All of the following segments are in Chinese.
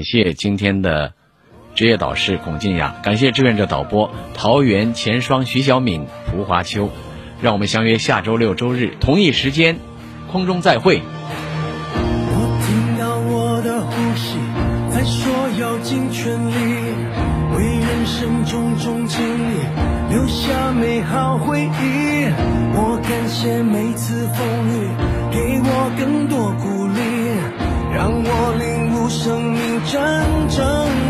感谢今天的职业导师孔静雅，感谢志愿者导播桃园钱双、徐小敏、蒲华秋。让我们相约下周六周日同一时间，空中再会。我听到我的呼吸在说要尽全力，为人生种种经历留下美好回忆。我感谢每次风雨，给我更多鼓真正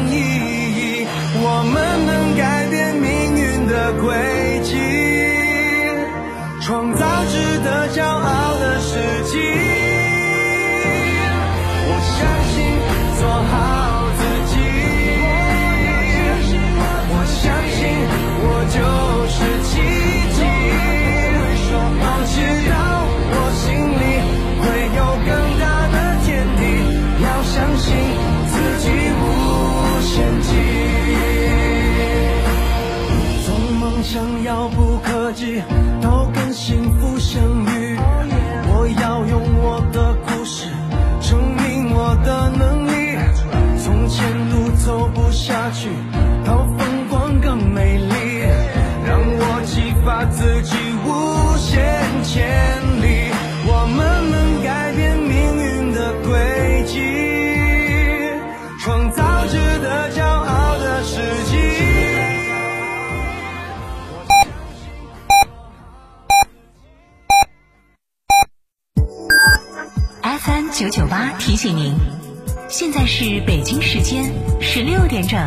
意义。我们能改变命运的轨迹，创造值得骄傲的世纪。去，到风光更美丽，让我激发自己无限潜力。我们能改变命运的轨迹，创造值得骄傲的世纪。FM 九九八提醒您，现在是北京时间十六点整。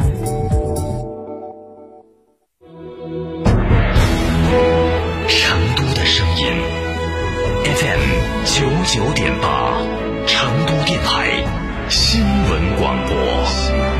成都的声音，FM 九九点八，成都电台新闻广播。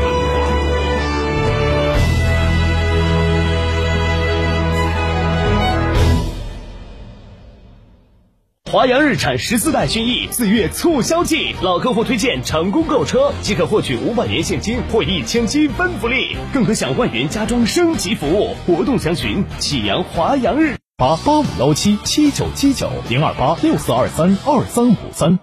华阳日产十四代轩逸四月促销季，老客户推荐成功购车即可获取五百元现金或一千积分福利，更可享万元家装升级服务。活动详询启阳华阳日八八五幺七七九七九零二八六四二三二三五三。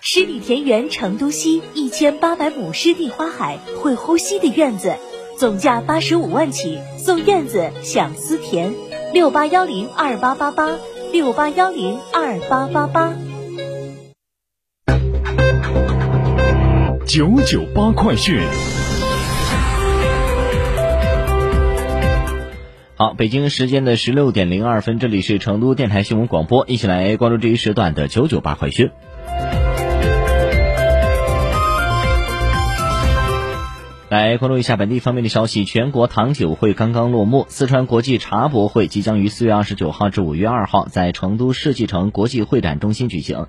湿地田园成都西一千八百亩湿地花海，会呼吸的院子，总价八十五万起，送院子享思田。六八幺零二八八八，六八幺零二八八八。九九八快讯。好，北京时间的十六点零二分，这里是成都电台新闻广播，一起来关注这一时段的九九八快讯。来关注一下本地方面的消息，全国糖酒会刚刚落幕，四川国际茶博会即将于四月二十九号至五月二号在成都世纪城国际会展中心举行。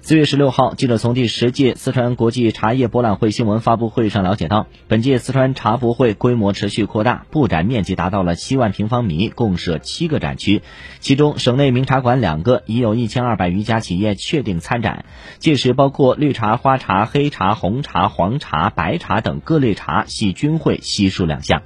四月十六号，记者从第十届四川国际茶叶博览会新闻发布会上了解到，本届四川茶博会规模持续扩大，布展面积达到了七万平方米，共设七个展区，其中省内名茶馆两个，已有一千二百余家企业确定参展。届时，包括绿茶、花茶、黑茶、红茶、黄茶、白茶等各类茶系均会悉数亮相。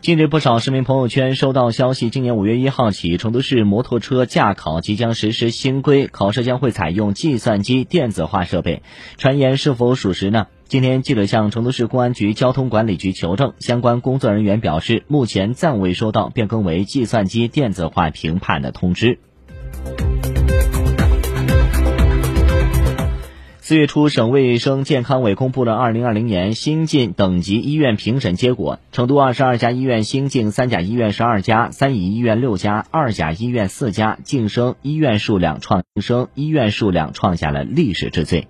近日，不少市民朋友圈收到消息，今年五月一号起，成都市摩托车驾考即将实施新规，考试将会采用计算机电子化设备。传言是否属实呢？今天，记者向成都市公安局交通管理局求证，相关工作人员表示，目前暂未收到变更为计算机电子化评判的通知。四月初，省卫生健康委公布了二零二零年新进等级医院评审结果。成都二十二家医院新进三甲医院十二家，三乙医院六家，二甲医院四家，晋升医院数量创升医院数量创下了历史之最。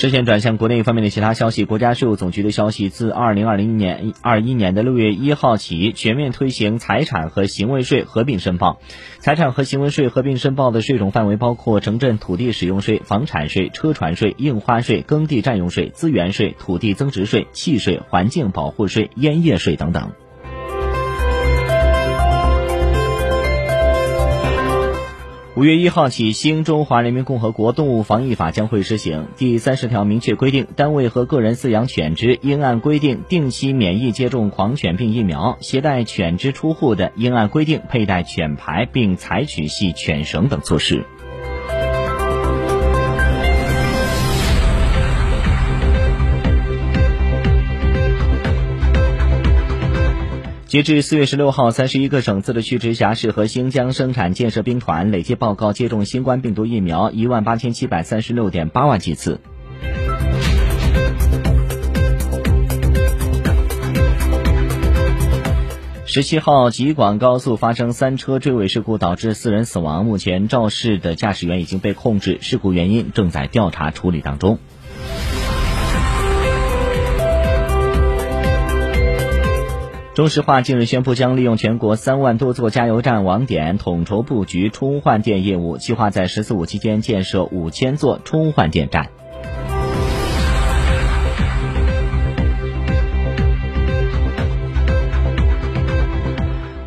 视线转向国内方面的其他消息，国家税务总局的消息，自二零二零年二一年的六月一号起，全面推行财产和行为税合并申报。财产和行为税合并申报的税种范围包括城镇土地使用税、房产税、车船税、印花税、耕地占用税、资源税、土地增值税、契税、环境保护税、烟叶税等等。五月一号起，新中华人民共和国动物防疫法将会施行。第三十条明确规定，单位和个人饲养犬只应按规定定期免疫接种狂犬病疫苗；携带犬只出户的，应按规定佩戴犬牌，并采取系犬绳等措施。截至四月十六号，三十一个省、自治区、直辖市和新疆生产建设兵团累计报告接种新冠病毒疫苗一万八千七百三十六点八万剂次。十七号，吉广高速发生三车追尾事故，导致四人死亡。目前肇事的驾驶员已经被控制，事故原因正在调查处理当中。中石化近日宣布，将利用全国三万多座加油站网点，统筹布局充换电业务，计划在“十四五”期间建设五千座充换电站。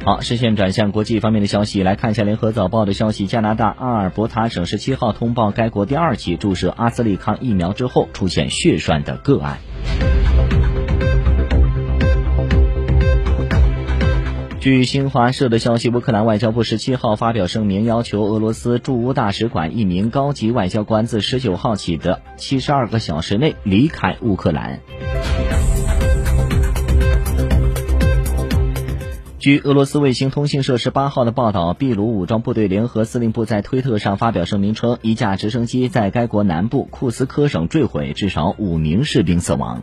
好，视线转向国际方面的消息，来看一下《联合早报》的消息：加拿大阿尔伯塔省十七号通报，该国第二起注射阿斯利康疫苗之后出现血栓的个案。据新华社的消息，乌克兰外交部十七号发表声明，要求俄罗斯驻乌大使馆一名高级外交官自十九号起的七十二个小时内离开乌克兰。据俄罗斯卫星通讯社十八号的报道，秘鲁武装部队联合司令部在推特上发表声明称，一架直升机在该国南部库斯科省坠毁，至少五名士兵死亡。